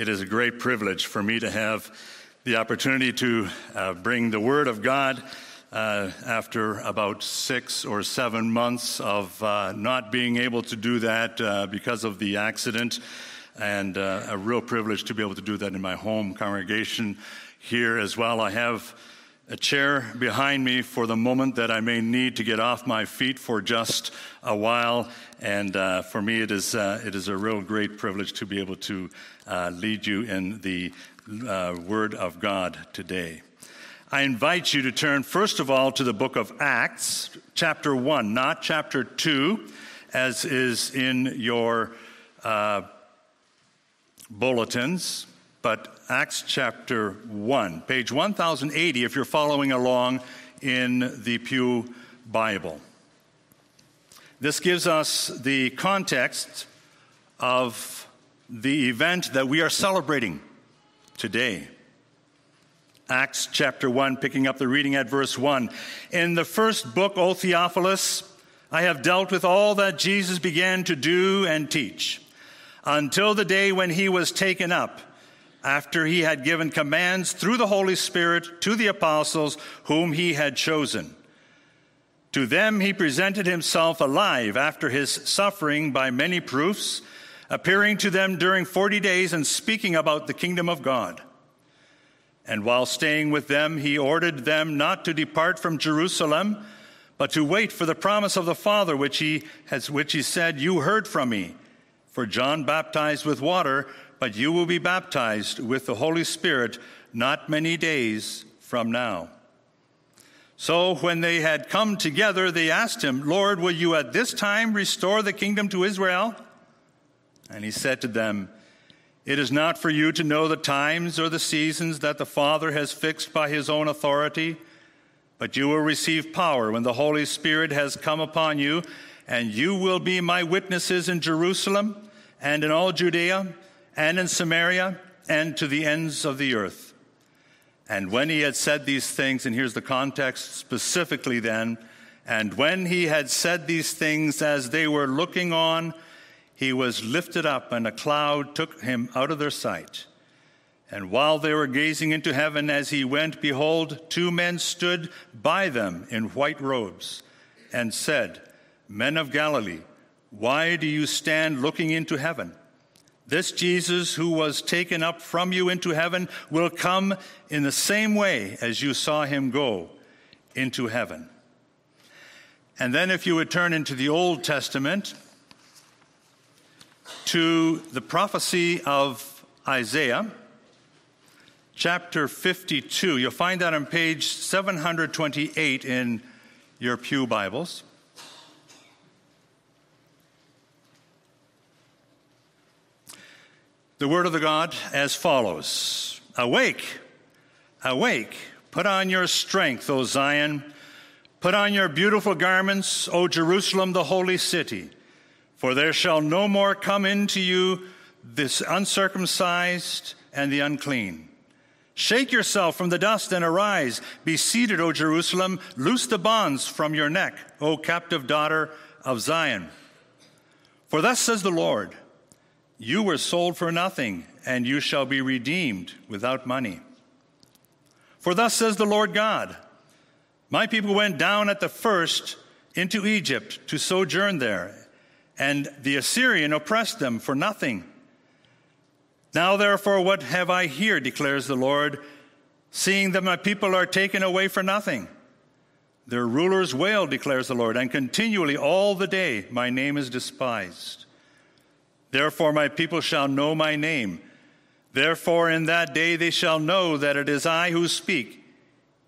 It is a great privilege for me to have the opportunity to uh, bring the Word of God uh, after about six or seven months of uh, not being able to do that uh, because of the accident, and uh, a real privilege to be able to do that in my home congregation here as well. I have a chair behind me for the moment that I may need to get off my feet for just a while. And uh, for me, it is, uh, it is a real great privilege to be able to uh, lead you in the uh, Word of God today. I invite you to turn, first of all, to the book of Acts, chapter 1, not chapter 2, as is in your uh, bulletins but Acts chapter 1, page 1080, if you're following along in the Pew Bible. This gives us the context of the event that we are celebrating today. Acts chapter 1, picking up the reading at verse 1. In the first book, O Theophilus, I have dealt with all that Jesus began to do and teach until the day when he was taken up after he had given commands through the Holy Spirit to the apostles whom he had chosen. To them he presented himself alive after his suffering by many proofs, appearing to them during 40 days and speaking about the kingdom of God. And while staying with them, he ordered them not to depart from Jerusalem, but to wait for the promise of the Father, which he, has, which he said, You heard from me. For John baptized with water, but you will be baptized with the Holy Spirit not many days from now. So when they had come together, they asked him, Lord, will you at this time restore the kingdom to Israel? And he said to them, It is not for you to know the times or the seasons that the Father has fixed by his own authority, but you will receive power when the Holy Spirit has come upon you, and you will be my witnesses in Jerusalem and in all Judea and in Samaria and to the ends of the earth. And when he had said these things, and here's the context specifically then, and when he had said these things as they were looking on, he was lifted up, and a cloud took him out of their sight. And while they were gazing into heaven as he went, behold, two men stood by them in white robes and said, Men of Galilee, why do you stand looking into heaven? This Jesus who was taken up from you into heaven will come in the same way as you saw him go into heaven. And then, if you would turn into the Old Testament to the prophecy of Isaiah, chapter 52, you'll find that on page 728 in your Pew Bibles. The word of the God as follows Awake, awake, put on your strength, O Zion. Put on your beautiful garments, O Jerusalem, the holy city. For there shall no more come into you this uncircumcised and the unclean. Shake yourself from the dust and arise. Be seated, O Jerusalem. Loose the bonds from your neck, O captive daughter of Zion. For thus says the Lord you were sold for nothing, and you shall be redeemed without money. For thus says the Lord God My people went down at the first into Egypt to sojourn there, and the Assyrian oppressed them for nothing. Now, therefore, what have I here, declares the Lord, seeing that my people are taken away for nothing? Their rulers wail, declares the Lord, and continually all the day my name is despised. Therefore, my people shall know my name. Therefore, in that day they shall know that it is I who speak.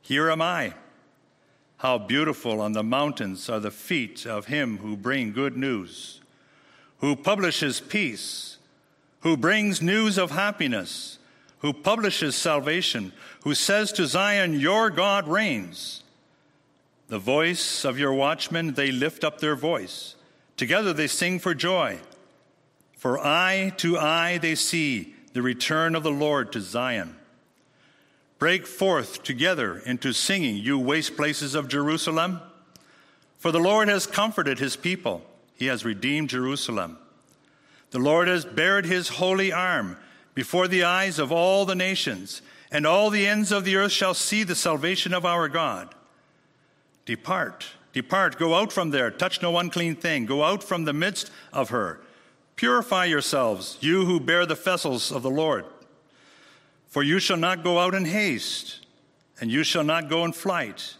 Here am I. How beautiful on the mountains are the feet of him who bring good news, who publishes peace, who brings news of happiness, who publishes salvation, who says to Zion, Your God reigns. The voice of your watchmen, they lift up their voice. Together they sing for joy. For eye to eye they see the return of the Lord to Zion. Break forth together into singing, you waste places of Jerusalem. For the Lord has comforted his people, he has redeemed Jerusalem. The Lord has bared his holy arm before the eyes of all the nations, and all the ends of the earth shall see the salvation of our God. Depart, depart, go out from there, touch no unclean thing, go out from the midst of her. Purify yourselves, you who bear the vessels of the Lord. For you shall not go out in haste, and you shall not go in flight.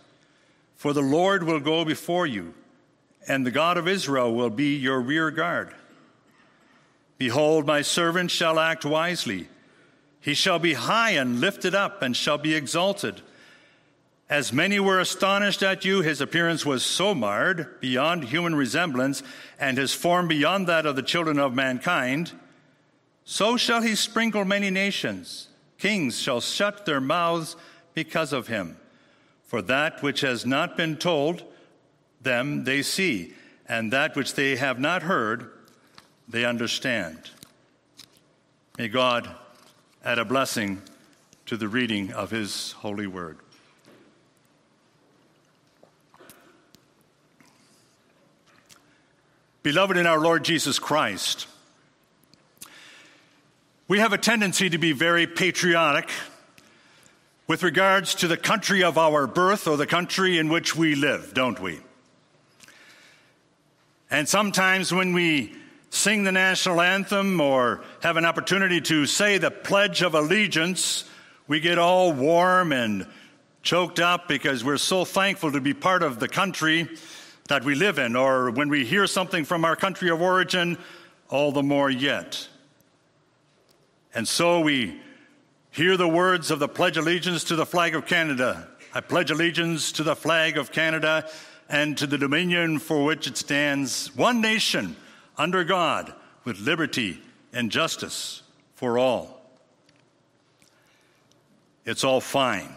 For the Lord will go before you, and the God of Israel will be your rear guard. Behold, my servant shall act wisely. He shall be high and lifted up, and shall be exalted. As many were astonished at you, his appearance was so marred beyond human resemblance, and his form beyond that of the children of mankind. So shall he sprinkle many nations. Kings shall shut their mouths because of him. For that which has not been told them they see, and that which they have not heard they understand. May God add a blessing to the reading of his holy word. Beloved in our Lord Jesus Christ, we have a tendency to be very patriotic with regards to the country of our birth or the country in which we live, don't we? And sometimes when we sing the national anthem or have an opportunity to say the Pledge of Allegiance, we get all warm and choked up because we're so thankful to be part of the country that we live in, or when we hear something from our country of origin, all the more yet. And so we hear the words of the Pledge Allegiance to the flag of Canada. I pledge allegiance to the flag of Canada and to the dominion for which it stands, one nation under God, with liberty and justice for all. It's all fine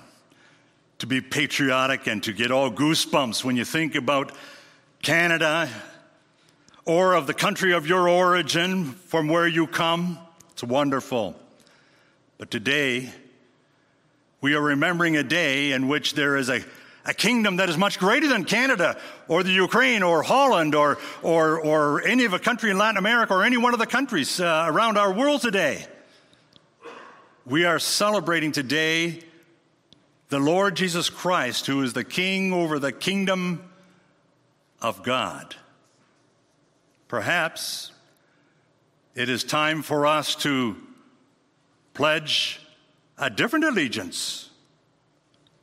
to be patriotic and to get all goosebumps when you think about Canada, or of the country of your origin, from where you come. It's wonderful. But today, we are remembering a day in which there is a, a kingdom that is much greater than Canada or the Ukraine or Holland or, or, or any of a country in Latin America or any one of the countries uh, around our world today. We are celebrating today the Lord Jesus Christ, who is the King over the kingdom of God. Perhaps it is time for us to pledge a different allegiance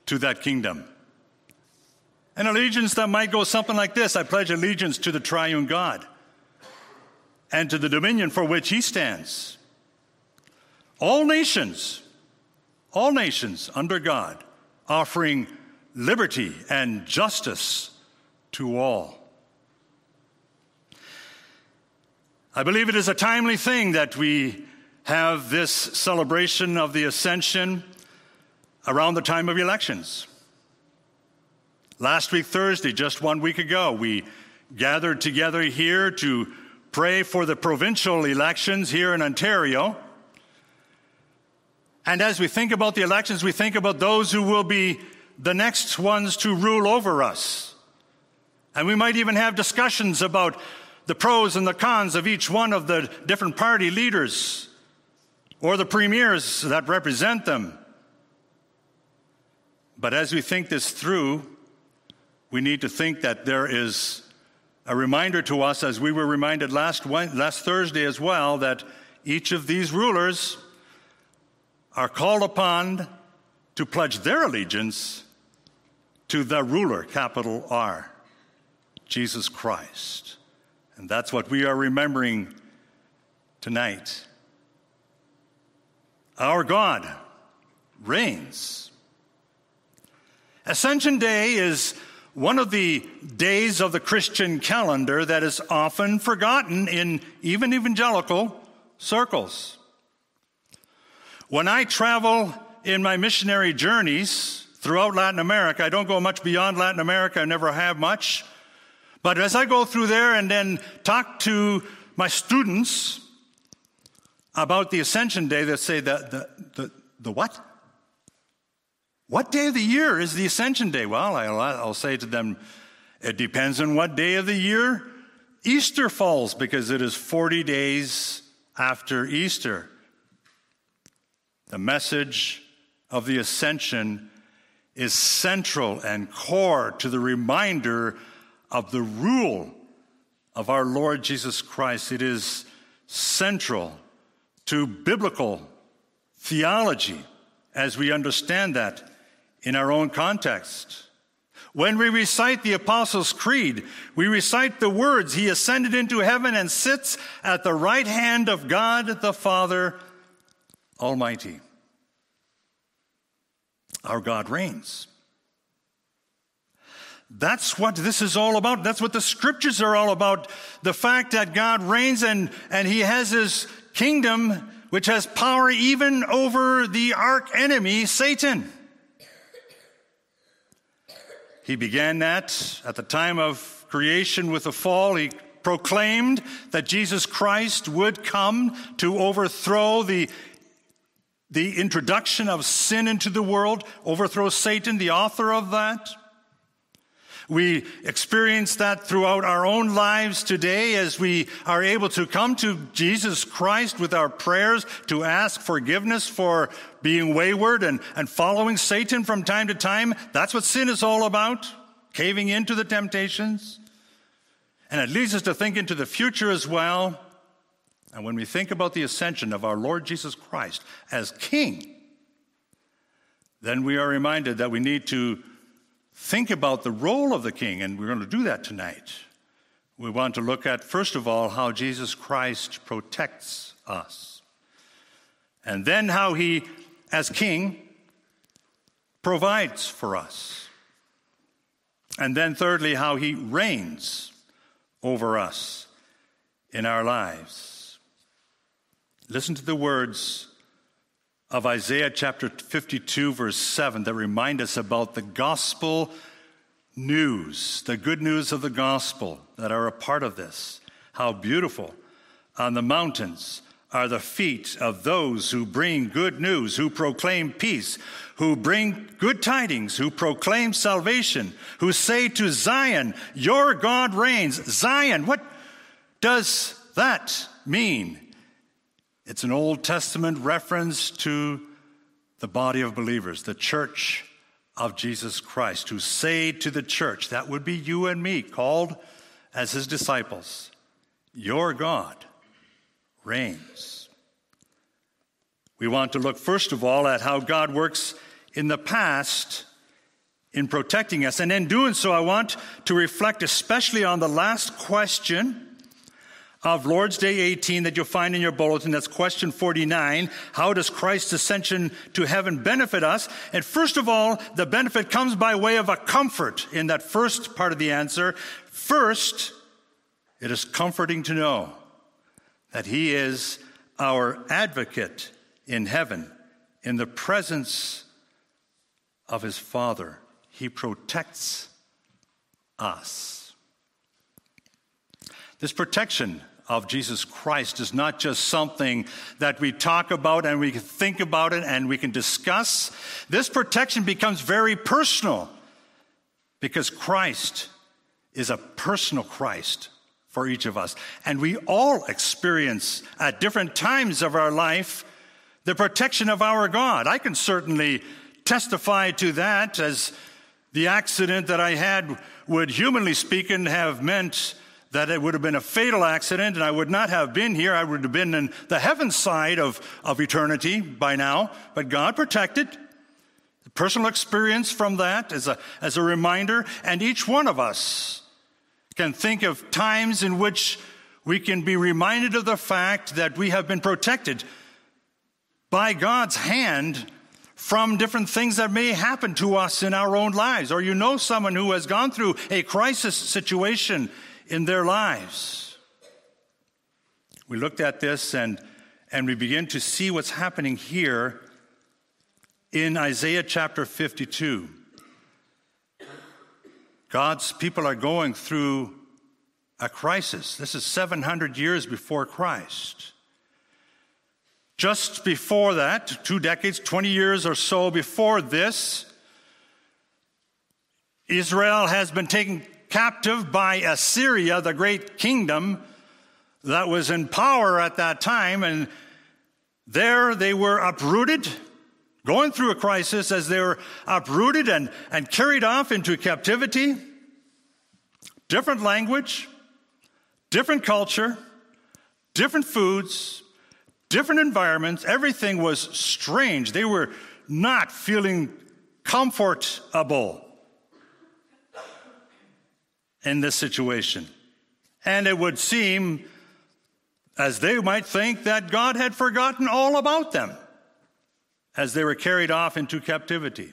to that kingdom. An allegiance that might go something like this I pledge allegiance to the triune God and to the dominion for which he stands. All nations, all nations under God, offering liberty and justice to all. I believe it is a timely thing that we have this celebration of the ascension around the time of elections. Last week, Thursday, just one week ago, we gathered together here to pray for the provincial elections here in Ontario. And as we think about the elections, we think about those who will be the next ones to rule over us. And we might even have discussions about the pros and the cons of each one of the different party leaders or the premiers that represent them. But as we think this through, we need to think that there is a reminder to us, as we were reminded last, last Thursday as well, that each of these rulers are called upon to pledge their allegiance to the ruler, capital R. Jesus Christ. And that's what we are remembering tonight. Our God reigns. Ascension Day is one of the days of the Christian calendar that is often forgotten in even evangelical circles. When I travel in my missionary journeys throughout Latin America, I don't go much beyond Latin America, I never have much. But as I go through there and then talk to my students about the Ascension Day, they say, the, the, the, the what? What day of the year is the Ascension Day? Well, I'll, I'll say to them, it depends on what day of the year Easter falls, because it is 40 days after Easter. The message of the ascension is central and core to the reminder of the rule of our Lord Jesus Christ. It is central to biblical theology as we understand that in our own context. When we recite the Apostles' Creed, we recite the words, He ascended into heaven and sits at the right hand of God the Father Almighty. Our God reigns. That's what this is all about. That's what the scriptures are all about. The fact that God reigns and, and He has His kingdom, which has power even over the arch enemy, Satan. He began that at the time of creation with the fall. He proclaimed that Jesus Christ would come to overthrow the, the introduction of sin into the world, overthrow Satan, the author of that. We experience that throughout our own lives today as we are able to come to Jesus Christ with our prayers to ask forgiveness for being wayward and, and following Satan from time to time. That's what sin is all about, caving into the temptations. And it leads us to think into the future as well. And when we think about the ascension of our Lord Jesus Christ as King, then we are reminded that we need to think about the role of the king, and we're going to do that tonight. We want to look at, first of all, how Jesus Christ protects us, and then how he, as king, provides for us, and then thirdly, how he reigns over us in our lives. Listen to the words of Isaiah chapter 52, verse 7, that remind us about the gospel news, the good news of the gospel that are a part of this. How beautiful on the mountains are the feet of those who bring good news, who proclaim peace, who bring good tidings, who proclaim salvation, who say to Zion, Your God reigns. Zion, what does that mean? It's an Old Testament reference to the body of believers, the church of Jesus Christ, who say to the church, that would be you and me, called as his disciples, Your God reigns. We want to look, first of all, at how God works in the past in protecting us. And in doing so, I want to reflect especially on the last question of Lord's Day 18 that you'll find in your bulletin. That's question 49. How does Christ's ascension to heaven benefit us? And first of all, the benefit comes by way of a comfort in that first part of the answer. First, it is comforting to know that He is our advocate in heaven, in the presence of His Father. He protects us. This protection of Jesus Christ is not just something that we talk about and we can think about it and we can discuss. This protection becomes very personal because Christ is a personal Christ for each of us. And we all experience at different times of our life the protection of our God. I can certainly testify to that as the accident that I had would, humanly speaking, have meant that it would have been a fatal accident and I would not have been here. I would have been in the heaven side of, of eternity by now. But God protected. Personal experience from that as a, as a reminder. And each one of us can think of times in which we can be reminded of the fact that we have been protected by God's hand from different things that may happen to us in our own lives. Or you know someone who has gone through a crisis situation in their lives. We looked at this and, and we begin to see what's happening here in Isaiah chapter 52. God's people are going through a crisis. This is 700 years before Christ. Just before that, two decades, 20 years or so before this, Israel has been taken captive by Assyria, the great kingdom that was in power at that time. And There they were uprooted, going through a crisis as they were uprooted and, and carried off into captivity. Different language, different culture, different foods, different environments. Everything was strange. They were not feeling comfortable in this situation. And it would seem as they might think that God had forgotten all about them as they were carried off into captivity.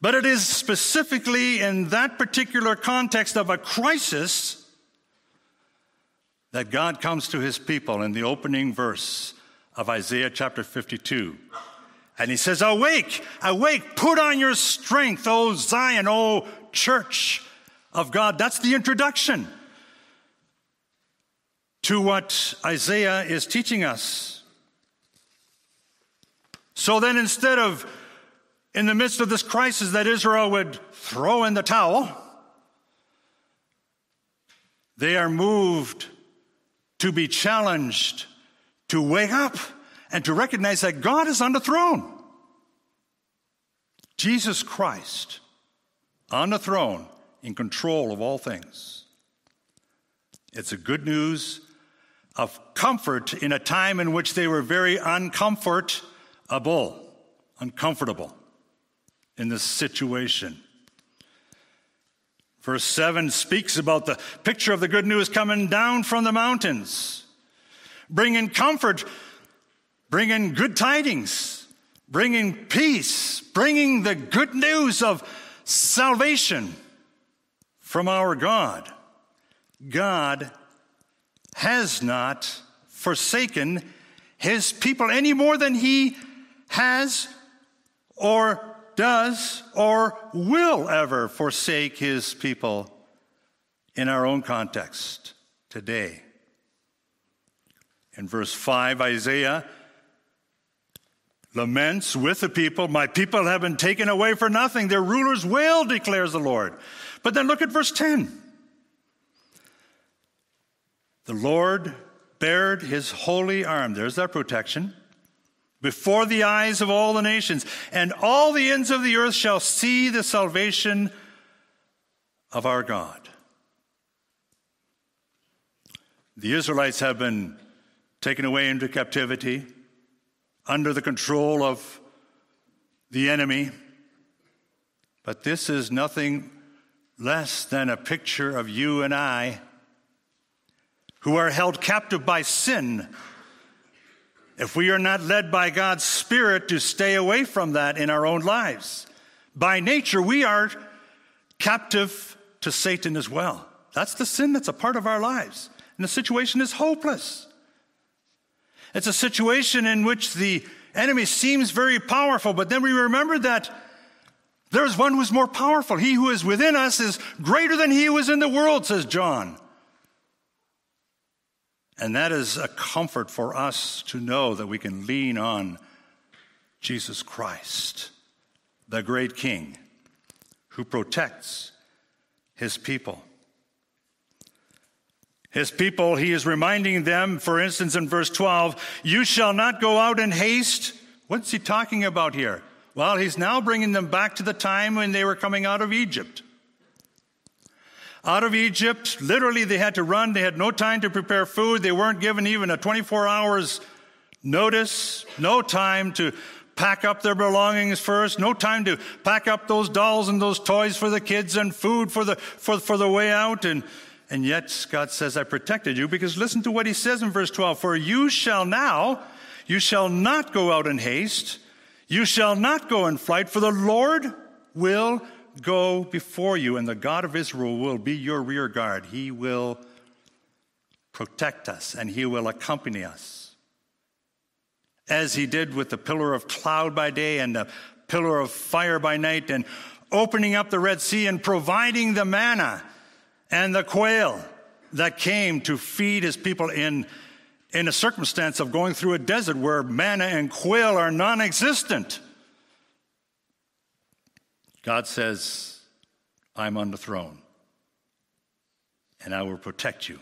But it is specifically in that particular context of a crisis that God comes to his people in the opening verse of Isaiah chapter 52. And he says, Awake, awake, put on your strength, O Zion, O church of God. That's the introduction to what Isaiah is teaching us. So then, instead of in the midst of this crisis that Israel would throw in the towel, they are moved to be challenged to wake up and to recognize that God is on the throne. Jesus Christ on the throne in control of all things. It's a good news of comfort in a time in which they were very uncomfortable, uncomfortable in this situation. Verse 7 speaks about the picture of the good news coming down from the mountains, bringing comfort, bringing good tidings, bringing peace, bringing the good news of salvation from our God. God has not forsaken his people any more than he has or does or will ever forsake his people in our own context today. In verse 5, Isaiah laments with the people, My people have been taken away for nothing. Their rulers will, declares the Lord. But then look at verse 10. The Lord bared his holy arm. There's that protection before the eyes of all the nations, and all the ends of the earth shall see the salvation of our God. The Israelites have been taken away into captivity under the control of the enemy, but this is nothing less than a picture of you and I who are held captive by sin if we are not led by God's Spirit to stay away from that in our own lives. By nature, we are captive to Satan as well. That's the sin that's a part of our lives. And the situation is hopeless. It's a situation in which the enemy seems very powerful, but then we remember that there's one who's more powerful. He who is within us is greater than he who is in the world, says John. And that is a comfort for us to know that we can lean on Jesus Christ, the great King who protects his people. His people, he is reminding them, for instance, in verse 12, you shall not go out in haste. What's he talking about here? Well, he's now bringing them back to the time when they were coming out of Egypt out of Egypt. Literally, they had to run. They had no time to prepare food. They weren't given even a 24 hours notice, no time to pack up their belongings first, no time to pack up those dolls and those toys for the kids and food for the, for, for the way out. And, and yet God says, I protected you because listen to what he says in verse 12. For you shall now, you shall not go out in haste. You shall not go in flight, for the Lord will go before you, and the God of Israel will be your rear guard. He will protect us and he will accompany us. As he did with the pillar of cloud by day and the pillar of fire by night, and opening up the Red Sea and providing the manna and the quail that came to feed his people in, in a circumstance of going through a desert where manna and quail are non existent. God says, I'm on the throne and I will protect you.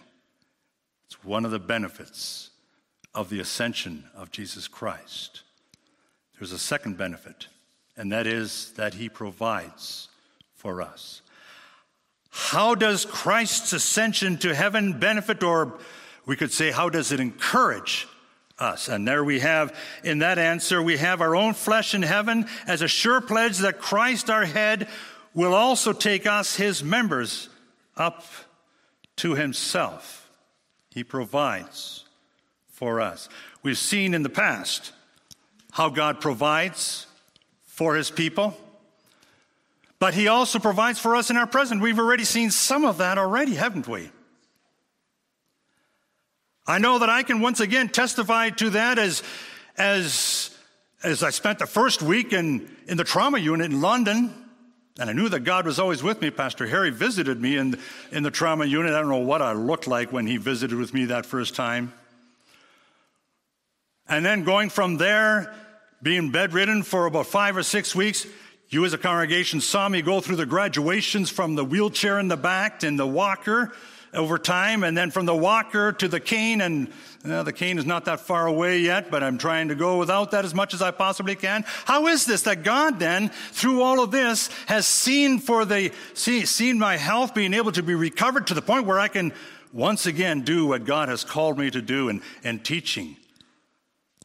It's one of the benefits of the ascension of Jesus Christ. There's a second benefit, and that is that he provides for us. How does Christ's ascension to heaven benefit, or we could say, how does it encourage us? And there we have, in that answer, we have our own flesh in heaven as a sure pledge that Christ, our head, will also take us, his members, up to himself. He provides for us. We've seen in the past how God provides for his people, but he also provides for us in our present. We've already seen some of that already, haven't we? I know that I can once again testify to that as, as, as I spent the first week in, in the trauma unit in London. And I knew that God was always with me. Pastor Harry visited me in, in the trauma unit. I don't know what I looked like when he visited with me that first time. And then going from there, being bedridden for about five or six weeks, you as a congregation saw me go through the graduations from the wheelchair in the back and the walker over time, and then from the walker to the cane, and the cane is not that far away yet, but I'm trying to go without that as much as I possibly can. How is this that God then, through all of this, has seen for the see, seen my health being able to be recovered to the point where I can once again do what God has called me to do and, and teaching.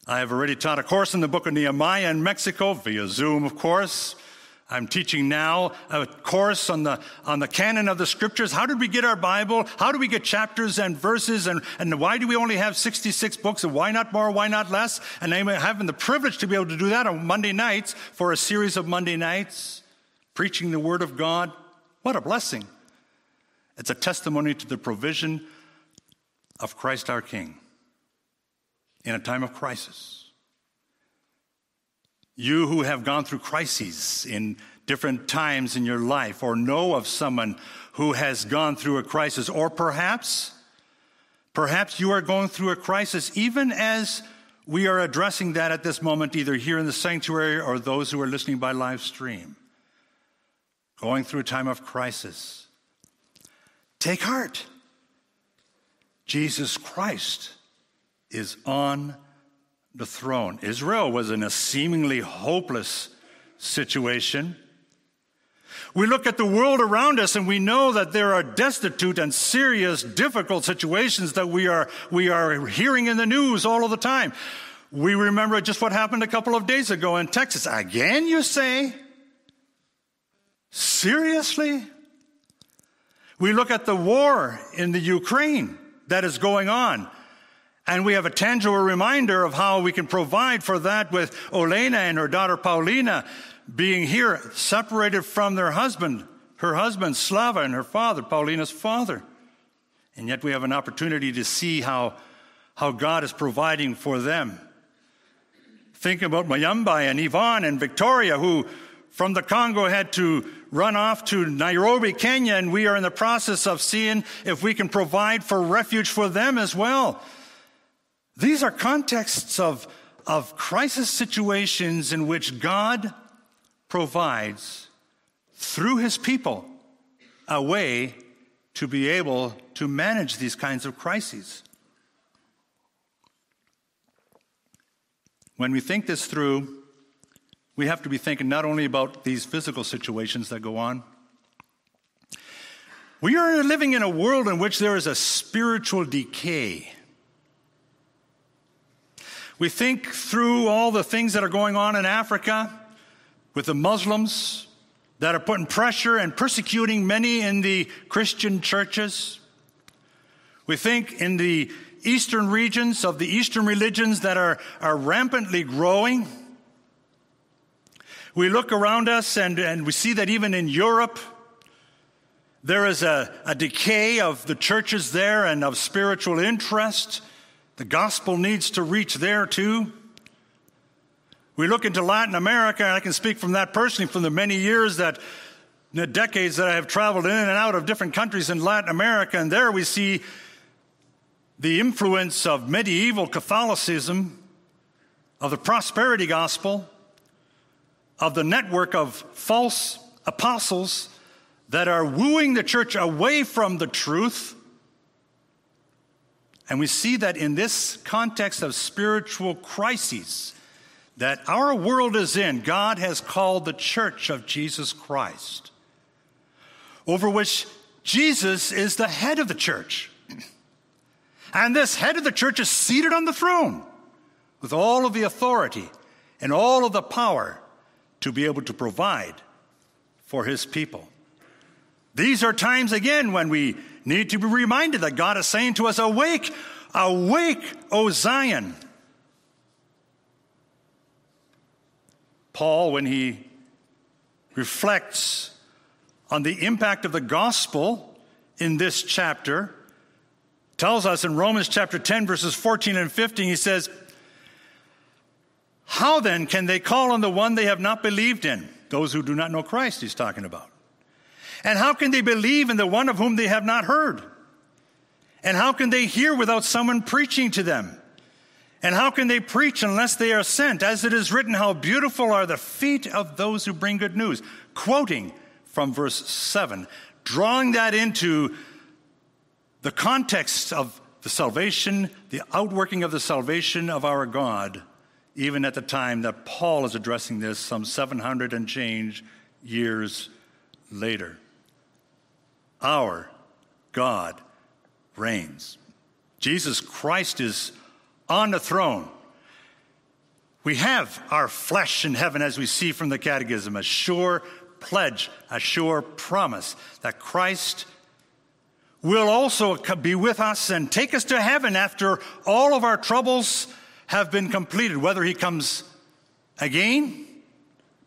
I have already taught a course in the book of Nehemiah in Mexico via Zoom, of course. I'm teaching now a course on the, on the canon of the scriptures. How did we get our Bible? How do we get chapters and verses? And, and why do we only have 66 books? And why not more? Why not less? And I'm having the privilege to be able to do that on Monday nights for a series of Monday nights, preaching the Word of God. What a blessing. It's a testimony to the provision of Christ our King in a time of crisis. You who have gone through crises in different times in your life, or know of someone who has gone through a crisis, or perhaps, perhaps you are going through a crisis even as we are addressing that at this moment, either here in the sanctuary or those who are listening by live stream. Going through a time of crisis. Take heart. Jesus Christ is on the throne. Israel was in a seemingly hopeless situation. We look at the world around us and we know that there are destitute and serious, difficult situations that we are, we are hearing in the news all of the time. We remember just what happened a couple of days ago in Texas. Again, you say? Seriously? We look at the war in the Ukraine that is going on. And we have a tangible reminder of how we can provide for that with Olena and her daughter Paulina being here, separated from their husband, her husband Slava and her father, Paulina's father. And yet we have an opportunity to see how, how God is providing for them. Think about Mayamba and Yvonne and Victoria, who from the Congo had to run off to Nairobi, Kenya, and we are in the process of seeing if we can provide for refuge for them as well. These are contexts of, of crisis situations in which God provides through his people a way to be able to manage these kinds of crises. When we think this through, we have to be thinking not only about these physical situations that go on. We are living in a world in which there is a spiritual decay. We think through all the things that are going on in Africa with the Muslims that are putting pressure and persecuting many in the Christian churches. We think in the eastern regions of the eastern religions that are, are rampantly growing. We look around us and, and we see that even in Europe, there is a, a decay of the churches there and of spiritual interest. The gospel needs to reach there too. We look into Latin America, and I can speak from that personally from the many years that, the decades that I have traveled in and out of different countries in Latin America, and there we see the influence of medieval Catholicism, of the prosperity gospel, of the network of false apostles that are wooing the church away from the truth And we see that in this context of spiritual crises that our world is in, God has called the church of Jesus Christ, over which Jesus is the head of the church. And this head of the church is seated on the throne with all of the authority and all of the power to be able to provide for his people. These are times again when we need to be reminded that God is saying to us, Awake, awake, O Zion. Paul, when he reflects on the impact of the gospel in this chapter, tells us in Romans chapter 10, verses 14 and 15, he says, How then can they call on the one they have not believed in? Those who do not know Christ, he's talking about. And how can they believe in the one of whom they have not heard? And how can they hear without someone preaching to them? And how can they preach unless they are sent? As it is written, how beautiful are the feet of those who bring good news. Quoting from verse 7, drawing that into the context of the salvation, the outworking of the salvation of our God, even at the time that Paul is addressing this some 700 and change years later. Our God reigns. Jesus Christ is on the throne. We have our flesh in heaven, as we see from the Catechism, a sure pledge, a sure promise that Christ will also be with us and take us to heaven after all of our troubles have been completed, whether He comes again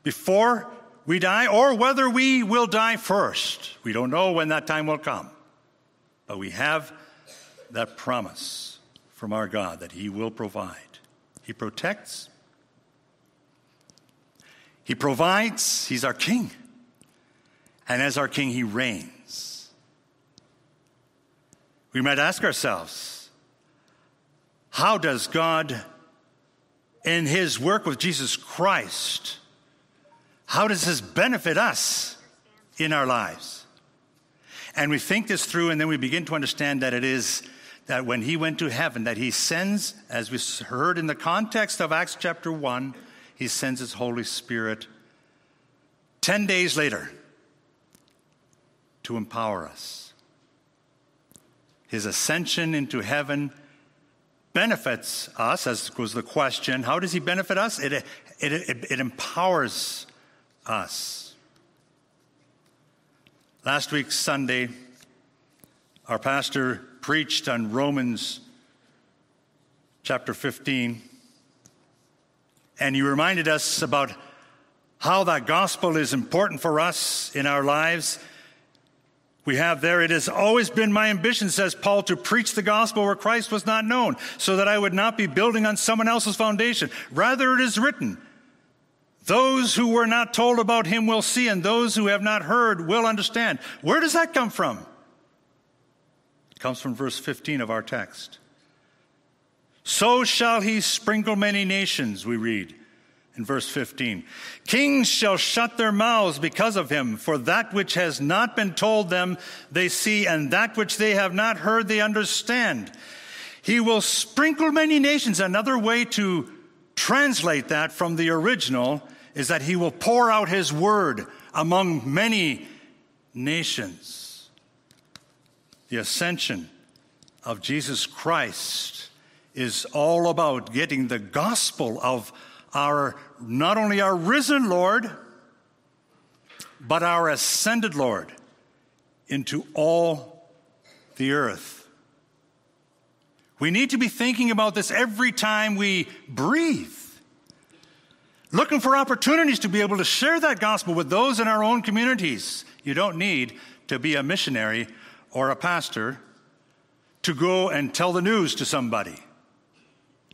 before we die or whether we will die first. We don't know when that time will come. But we have that promise from our God that He will provide. He protects, He provides, He's our King. And as our King, He reigns. We might ask ourselves how does God, in His work with Jesus Christ, how does this benefit us in our lives? And we think this through, and then we begin to understand that it is that when he went to heaven, that he sends, as we heard in the context of Acts chapter 1, he sends his Holy Spirit 10 days later to empower us. His ascension into heaven benefits us, as was the question. How does he benefit us? It, it, it, it empowers us. Last week, Sunday, our pastor preached on Romans chapter 15, and he reminded us about how that gospel is important for us in our lives. We have there, it has always been my ambition, says Paul, to preach the gospel where Christ was not known, so that I would not be building on someone else's foundation. Rather, it is written, those who were not told about him will see, and those who have not heard will understand. Where does that come from? It comes from verse 15 of our text. So shall he sprinkle many nations, we read in verse 15. Kings shall shut their mouths because of him, for that which has not been told them they see, and that which they have not heard they understand. He will sprinkle many nations. Another way to translate that from the original is that he will pour out his word among many nations. The ascension of Jesus Christ is all about getting the gospel of our, not only our risen Lord, but our ascended Lord into all the earth. We need to be thinking about this every time we breathe looking for opportunities to be able to share that gospel with those in our own communities. You don't need to be a missionary or a pastor to go and tell the news to somebody.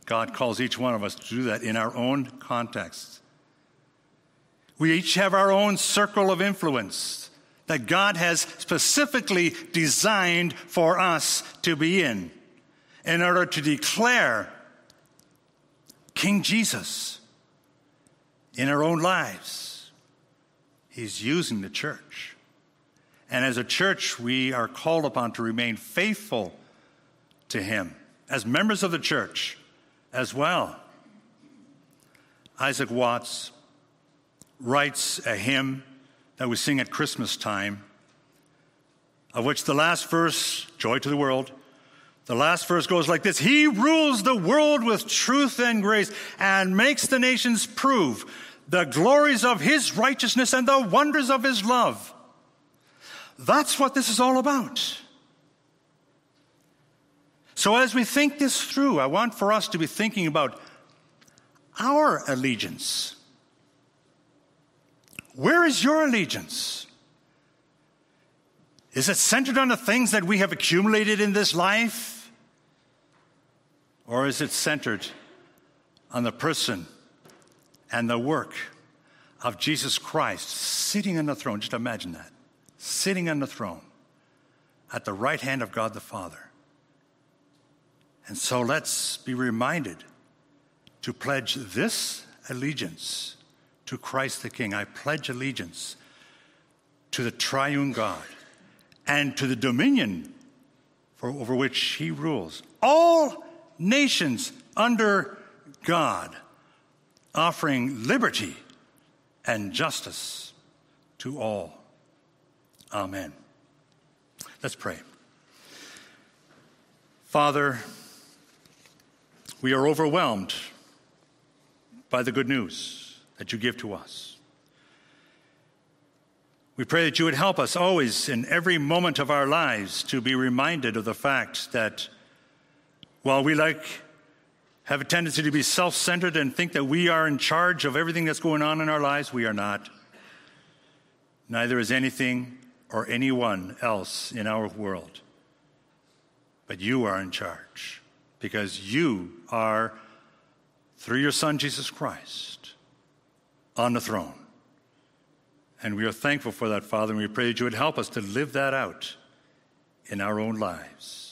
God calls each one of us to do that in our own context. We each have our own circle of influence that God has specifically designed for us to be in in order to declare King Jesus in our own lives. He's using the church. And as a church, we are called upon to remain faithful to Him as members of the church as well. Isaac Watts writes a hymn that we sing at Christmas time, of which the last verse, Joy to the World, the last verse goes like this He rules the world with truth and grace and makes the nations prove the glories of His righteousness and the wonders of His love. That's what this is all about. So, as we think this through, I want for us to be thinking about our allegiance. Where is your allegiance? Is it centered on the things that we have accumulated in this life? Or is it centered on the person and the work of Jesus Christ sitting on the throne? Just imagine that. Sitting on the throne at the right hand of God the Father. And so let's be reminded to pledge this allegiance to Christ the King. I pledge allegiance to the triune God and to the dominion for, over which he rules. All nations under God, offering liberty and justice to all. Amen. Let's pray. Father, we are overwhelmed by the good news that you give to us. We pray that you would help us always in every moment of our lives to be reminded of the fact that while we like have a tendency to be self-centered and think that we are in charge of everything that's going on in our lives, we are not. Neither is anything or anyone else in our world. But you are in charge because you are, through your Son, Jesus Christ, on the throne. And we are thankful for that, Father, and we pray that you would help us to live that out in our own lives.